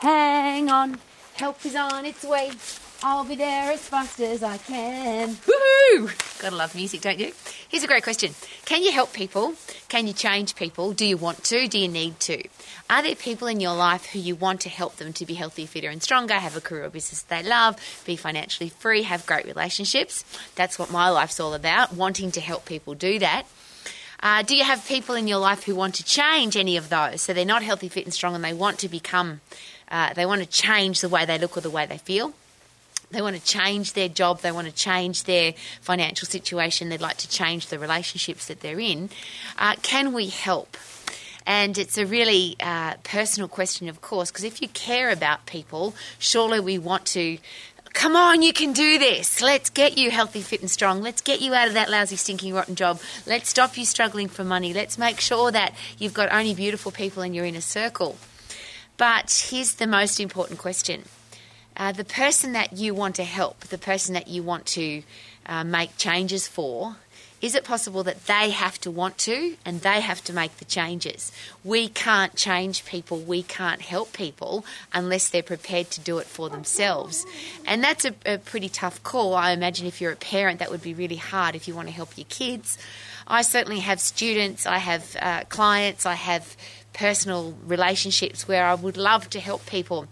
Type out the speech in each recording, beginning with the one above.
Hang on, help is on its way. I'll be there as fast as I can. Woohoo! Gotta love music, don't you? Here's a great question Can you help people? Can you change people? Do you want to? Do you need to? Are there people in your life who you want to help them to be healthier, fitter, and stronger, have a career or business they love, be financially free, have great relationships? That's what my life's all about, wanting to help people do that. Uh, do you have people in your life who want to change any of those? So they're not healthy, fit, and strong, and they want to become, uh, they want to change the way they look or the way they feel. They want to change their job. They want to change their financial situation. They'd like to change the relationships that they're in. Uh, can we help? And it's a really uh, personal question, of course, because if you care about people, surely we want to come on, you can do this. Let's get you healthy, fit, and strong. Let's get you out of that lousy, stinking, rotten job. Let's stop you struggling for money. Let's make sure that you've got only beautiful people in your inner circle. But here's the most important question uh, the person that you want to help, the person that you want to uh, make changes for, is it possible that they have to want to and they have to make the changes? We can't change people, we can't help people unless they're prepared to do it for themselves. And that's a, a pretty tough call. I imagine if you're a parent, that would be really hard if you want to help your kids. I certainly have students, I have uh, clients, I have personal relationships where I would love to help people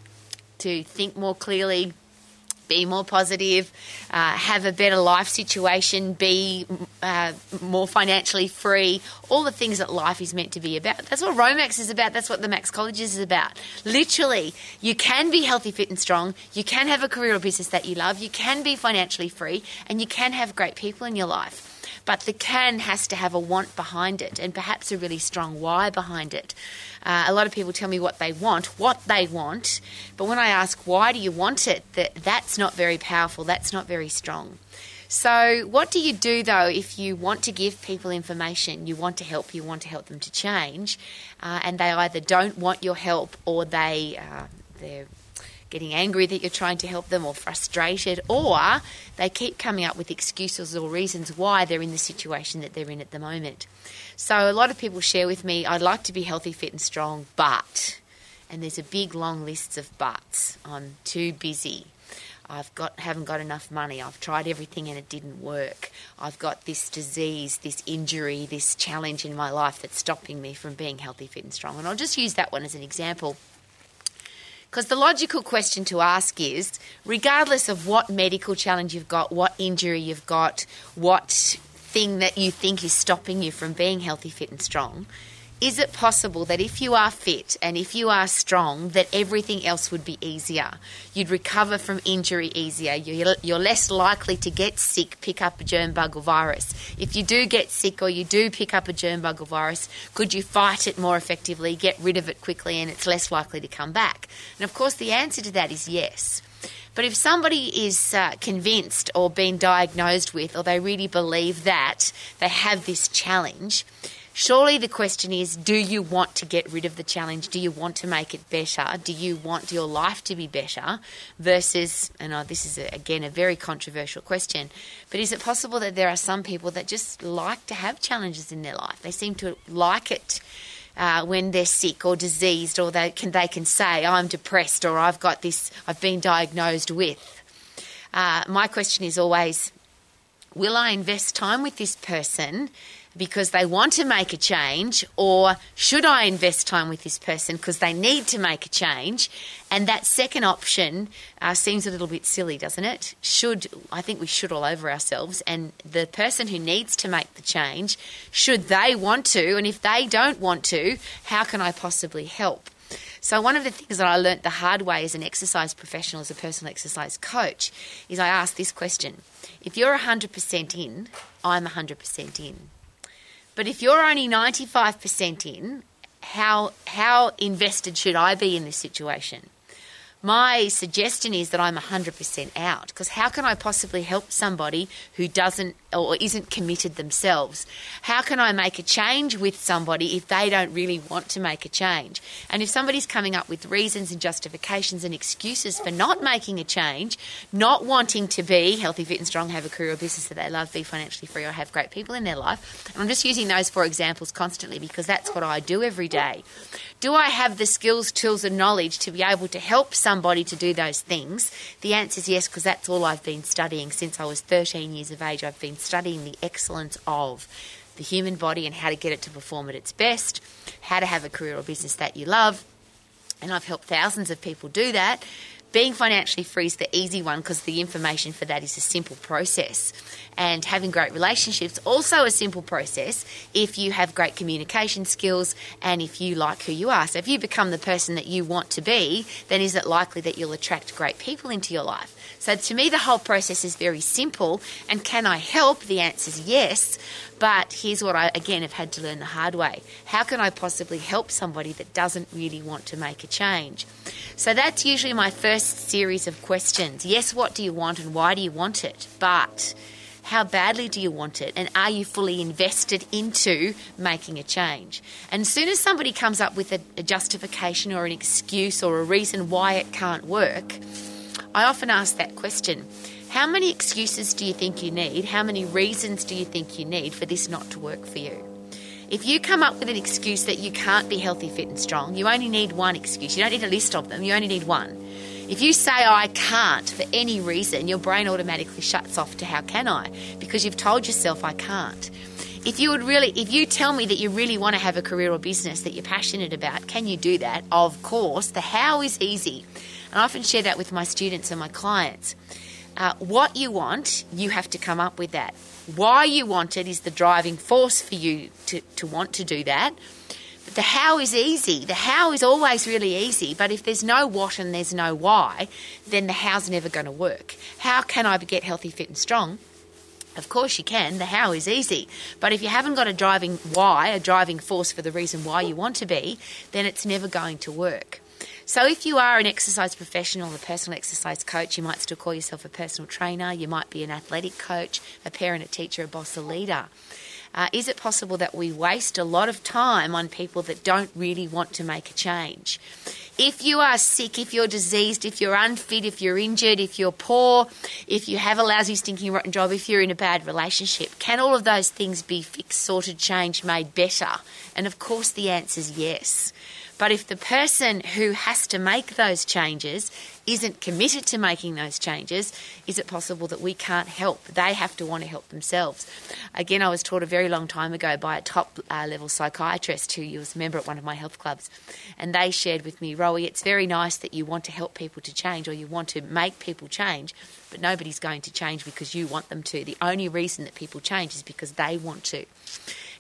to think more clearly, be more positive, uh, have a better life situation, be uh, more financially free, all the things that life is meant to be about. That's what Romax is about. That's what the Max Colleges is about. Literally, you can be healthy, fit, and strong. You can have a career or business that you love. You can be financially free, and you can have great people in your life. But the can has to have a want behind it and perhaps a really strong why behind it. Uh, a lot of people tell me what they want, what they want, but when I ask why do you want it, that that's not very powerful. That's not very strong. So, what do you do though if you want to give people information, you want to help, you want to help them to change, uh, and they either don't want your help or they uh, they're getting angry that you're trying to help them or frustrated, or they keep coming up with excuses or reasons why they're in the situation that they're in at the moment. So a lot of people share with me, I'd like to be healthy, fit, and strong, but, and there's a big long list of buts. I'm too busy. I've got haven't got enough money. I've tried everything and it didn't work. I've got this disease, this injury, this challenge in my life that's stopping me from being healthy, fit and strong. And I'll just use that one as an example. Because the logical question to ask is regardless of what medical challenge you've got, what injury you've got, what thing that you think is stopping you from being healthy, fit, and strong, is it possible that if you are fit and if you are strong, that everything else would be easier? You'd recover from injury easier. You're, you're less likely to get sick, pick up a germ bug or virus. If you do get sick or you do pick up a germ bug or virus, could you fight it more effectively, get rid of it quickly, and it's less likely to come back? And of course, the answer to that is yes. But if somebody is uh, convinced or been diagnosed with, or they really believe that they have this challenge, Surely the question is do you want to get rid of the challenge? Do you want to make it better? Do you want your life to be better? Versus, and oh, this is a, again a very controversial question, but is it possible that there are some people that just like to have challenges in their life? They seem to like it. Uh, when they're sick or diseased, or they can they can say, "I'm depressed," or "I've got this," I've been diagnosed with. Uh, my question is always, will I invest time with this person because they want to make a change, or should I invest time with this person because they need to make a change? And that second option uh, seems a little bit silly, doesn't it? Should I think we should all over ourselves, and the person who needs to make the change, should they want to, and if they don't want to, how can I possibly help? So, one of the things that I learnt the hard way as an exercise professional, as a personal exercise coach, is I ask this question If you're 100% in, I'm 100% in. But if you're only 95% in, how, how invested should I be in this situation? My suggestion is that I'm 100% out because how can I possibly help somebody who doesn't or isn't committed themselves? How can I make a change with somebody if they don't really want to make a change? And if somebody's coming up with reasons and justifications and excuses for not making a change, not wanting to be healthy, fit, and strong, have a career or business that they love, be financially free, or have great people in their life, and I'm just using those four examples constantly because that's what I do every day. Do I have the skills, tools, and knowledge to be able to help somebody to do those things? The answer is yes, because that's all I've been studying since I was 13 years of age. I've been studying the excellence of the human body and how to get it to perform at its best, how to have a career or business that you love. And I've helped thousands of people do that. Being financially free is the easy one because the information for that is a simple process and having great relationships also a simple process if you have great communication skills and if you like who you are. So if you become the person that you want to be, then is it likely that you'll attract great people into your life? So to me, the whole process is very simple. And can I help? The answer is yes. But here's what I, again, have had to learn the hard way. How can I possibly help somebody that doesn't really want to make a change? So that's usually my first series of questions. Yes, what do you want and why do you want it? But how badly do you want it? And are you fully invested into making a change? And as soon as somebody comes up with a, a justification or an excuse or a reason why it can't work, I often ask that question. How many excuses do you think you need? How many reasons do you think you need for this not to work for you? If you come up with an excuse that you can't be healthy, fit, and strong, you only need one excuse. You don't need a list of them, you only need one. If you say, oh, I can't for any reason, your brain automatically shuts off to how can I? Because you've told yourself I can't. If you would really, if you tell me that you really want to have a career or business that you're passionate about, can you do that? Of course. The how is easy. And I often share that with my students and my clients. Uh, what you want, you have to come up with that. Why you want it is the driving force for you to, to want to do that the how is easy. The how is always really easy, but if there's no what and there's no why, then the how's never going to work. How can I get healthy, fit, and strong? Of course you can. The how is easy. But if you haven't got a driving why, a driving force for the reason why you want to be, then it's never going to work. So, if you are an exercise professional, a personal exercise coach, you might still call yourself a personal trainer, you might be an athletic coach, a parent, a teacher, a boss, a leader. Uh, is it possible that we waste a lot of time on people that don't really want to make a change? If you are sick, if you're diseased, if you're unfit, if you're injured, if you're poor, if you have a lousy, stinking, rotten job, if you're in a bad relationship, can all of those things be fixed, sorted, changed, made better? And of course, the answer is yes. But if the person who has to make those changes isn't committed to making those changes, is it possible that we can't help? They have to want to help themselves. Again, I was taught a very long time ago by a top uh, level psychiatrist who was a member at one of my health clubs, and they shared with me, Rowie, it's very nice that you want to help people to change or you want to make people change, but nobody's going to change because you want them to. The only reason that people change is because they want to.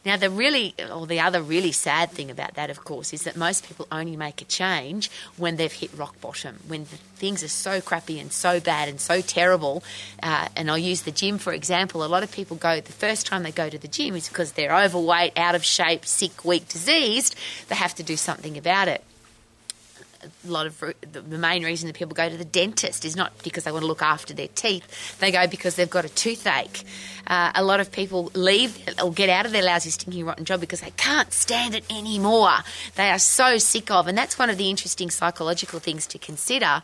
Now, the really, or the other really sad thing about that, of course, is that most people only make a change when they've hit rock bottom, when things are so crappy and so bad and so terrible. Uh, and I'll use the gym for example. A lot of people go, the first time they go to the gym is because they're overweight, out of shape, sick, weak, diseased. They have to do something about it a lot of the main reason that people go to the dentist is not because they want to look after their teeth. They go because they've got a toothache. Uh, a lot of people leave or get out of their lousy, stinking, rotten job because they can't stand it anymore. They are so sick of, and that's one of the interesting psychological things to consider,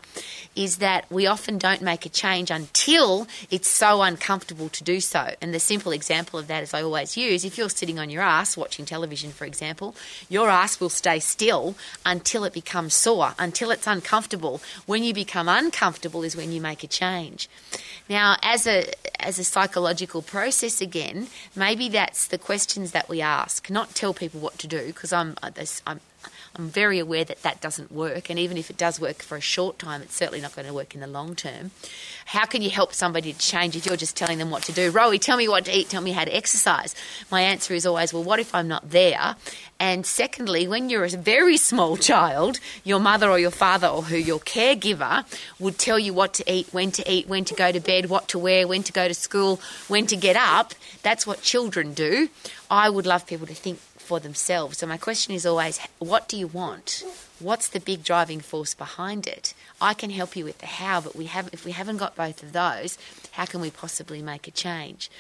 is that we often don't make a change until it's so uncomfortable to do so. And the simple example of that, as I always use, if you're sitting on your ass watching television, for example, your ass will stay still until it becomes sore, until it's uncomfortable. When you become uncomfortable is when you make a change. Now, as a as a psychological process again, maybe that's the questions that we ask, not tell people what to do, because I'm, uh, I'm I'm very aware that that doesn't work, and even if it does work for a short time, it's certainly not going to work in the long term. How can you help somebody to change if you're just telling them what to do? Rowie, tell me what to eat, tell me how to exercise. My answer is always, well, what if I'm not there? And secondly, when you're a very small child, your mother or your father or who your caregiver would tell you what to eat, when to eat, when to go to bed, what to wear, when to go to school, when to get up. That's what children do. I would love people to think for themselves. So my question is always, what do you want? What's the big driving force behind it? I can help you with the how, but we have if we haven't got both of those, how can we possibly make a change?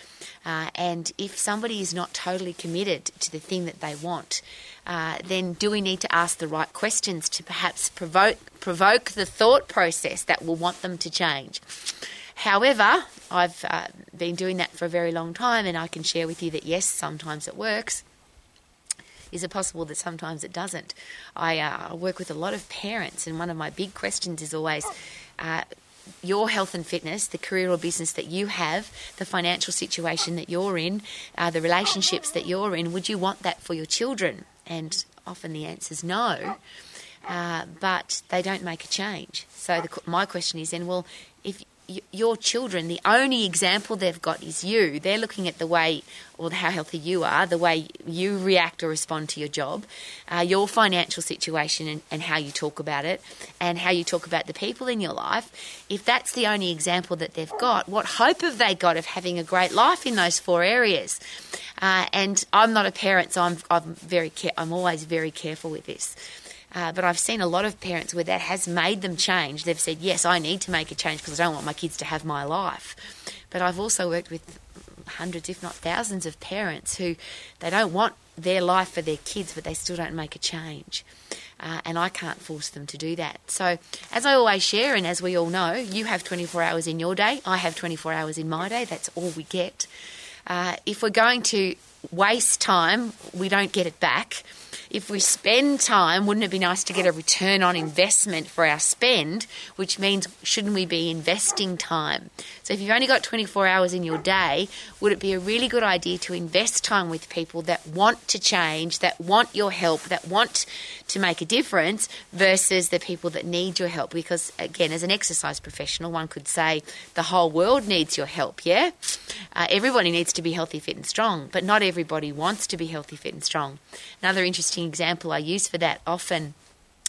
Uh, and if somebody is not totally committed to the thing that they want, uh, then do we need to ask the right questions to perhaps provoke provoke the thought process that will want them to change? However, I've uh, been doing that for a very long time, and I can share with you that yes, sometimes it works. Is it possible that sometimes it doesn't? I uh, work with a lot of parents, and one of my big questions is always uh, your health and fitness, the career or business that you have, the financial situation that you're in, uh, the relationships that you're in, would you want that for your children? And often the answer is no. Uh, but they don't make a change. So the, my question is then, well, if your children, the only example they've got is you. They're looking at the way or how healthy you are, the way you react or respond to your job, uh, your financial situation and, and, how you talk about it, and how you talk about the people in your life. If that's the only example that they've got, what hope have they got of having a great life in those four areas? Uh, and I'm not a parent, so I'm, I'm very care- I'm always very careful with this. Uh, but I've seen a lot of parents where that has made them change. They've said, yes, I need to make a change because I don't want my kids to have my life. But I've also worked with hundreds, if not thousands, of parents who they don't want their life for their kids, but they still don't make a change. Uh, and I can't force them to do that. So, as I always share, and as we all know, you have 24 hours in your day, I have 24 hours in my day. That's all we get. Uh, if we're going to waste time, we don't get it back if we spend time, wouldn't it be nice to get a return on investment for our spend, which means shouldn't we be investing time? So if you've only got 24 hours in your day, would it be a really good idea to invest time with people that want to change, that want your help, that want to make a difference versus the people that need your help? Because again, as an exercise professional, one could say the whole world needs your help, yeah? Uh, everybody needs to be healthy, fit, and strong, but not everybody wants to be healthy, fit, and strong. Another interesting example I use for that often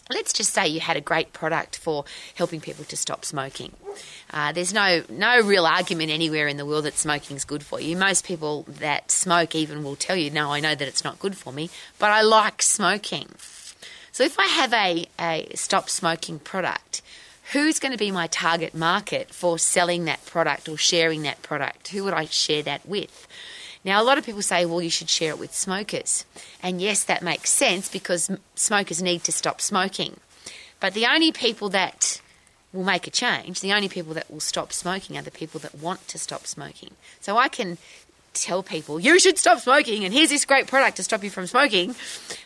let's just say you had a great product for helping people to stop smoking. Uh, there's no no real argument anywhere in the world that smoking is good for you. Most people that smoke even will tell you, "No, I know that it's not good for me, but I like smoking." So if I have a, a stop smoking product, who's going to be my target market for selling that product or sharing that product? Who would I share that with? Now, a lot of people say, well, you should share it with smokers. And yes, that makes sense because smokers need to stop smoking. But the only people that will make a change, the only people that will stop smoking are the people that want to stop smoking. So I can tell people, you should stop smoking, and here's this great product to stop you from smoking.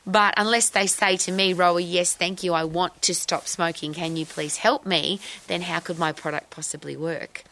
But unless they say to me, Rowie, yes, thank you, I want to stop smoking, can you please help me? Then how could my product possibly work?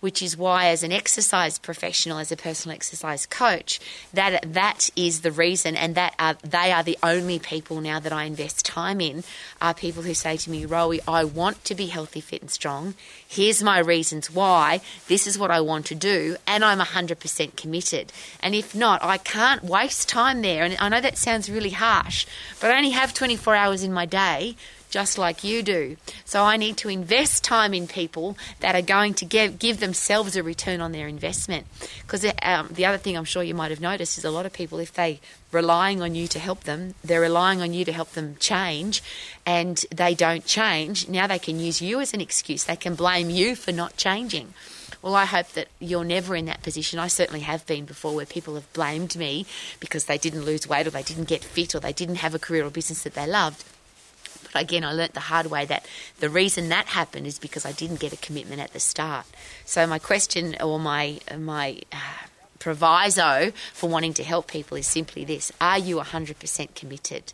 Which is why, as an exercise professional, as a personal exercise coach, that that is the reason, and that are, they are the only people now that I invest time in are people who say to me, Rowie, I want to be healthy, fit, and strong. Here's my reasons why. This is what I want to do, and I'm 100% committed. And if not, I can't waste time there. And I know that sounds really harsh, but I only have 24 hours in my day just like you do. So I need to invest time in people that are going to give, give themselves a return on their investment. Because um, the other thing I'm sure you might have noticed is a lot of people, if they relying on you to help them, they're relying on you to help them change, and they don't change. Now they can use you as an excuse. They can blame you for not changing. Well, I hope that you're never in that position. I certainly have been before where people have blamed me because they didn't lose weight or they didn't get fit or they didn't have a career or business that they loved. But again, I learnt the hard way that the reason that happened is because I didn't get a commitment at the start. So my question or my my uh, proviso for wanting to help people is simply this: Are you 100% committed?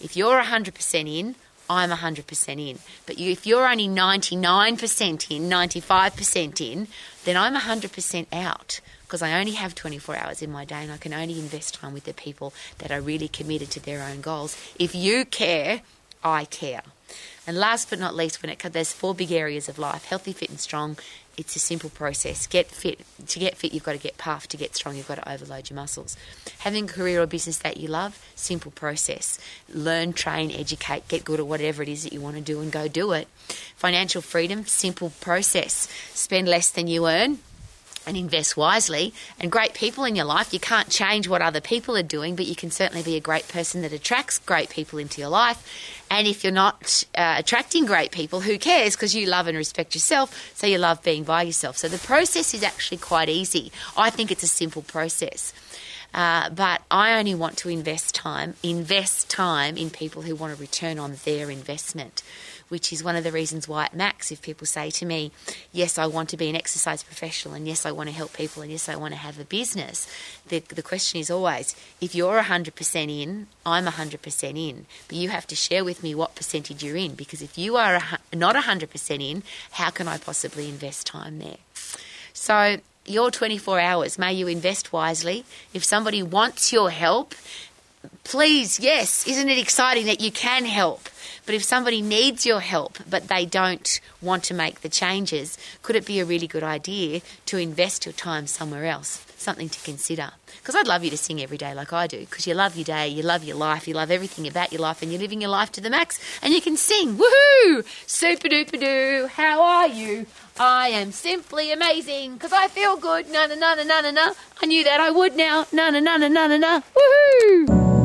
If you're 100% in, I'm 100% in. But you, if you're only 99% in, 95% in, then I'm 100% out because I only have 24 hours in my day and I can only invest time with the people that are really committed to their own goals. If you care, I care. And last but not least, when it there's four big areas of life: healthy, fit, and strong. It's a simple process. Get fit. To get fit, you've got to get puff. To get strong, you've got to overload your muscles. Having a career or business that you love, simple process. Learn, train, educate, get good at whatever it is that you want to do, and go do it. Financial freedom, simple process. Spend less than you earn, and invest wisely and great people in your life. You can't change what other people are doing, but you can certainly be a great person that attracts great people into your life. And if you're not uh, attracting great people, who cares? Because you love and respect yourself, so you love being by yourself. So the process is actually quite easy. I think it's a simple process. Uh, but I only want to invest time, invest time in people who want to return on their investment, which is one of the reasons why at Max, if people say to me, yes, I want to be an exercise professional, and yes, I want to help people, and yes, I want to have a business, the, the question is always, if you're 100% in, I'm 100% in, but you have to share with me what percentage you're in, because if you are a, not 100% in, how can I possibly invest time there? So your 24 hours. May you invest wisely. If somebody wants your help, please, yes, isn't it exciting that you can help? But if somebody needs your help but they don't want to make the changes, could it be a really good idea to invest your time somewhere else? Something to consider. Because I'd love you to sing every day like I do, because you love your day, you love your life, you love everything about your life, and you're living your life to the max, and you can sing. Woohoo! Super duper doo. How are you? I am simply amazing because I feel good. Na na na na na na. I knew that I would now. Na na na na na na. Woohoo!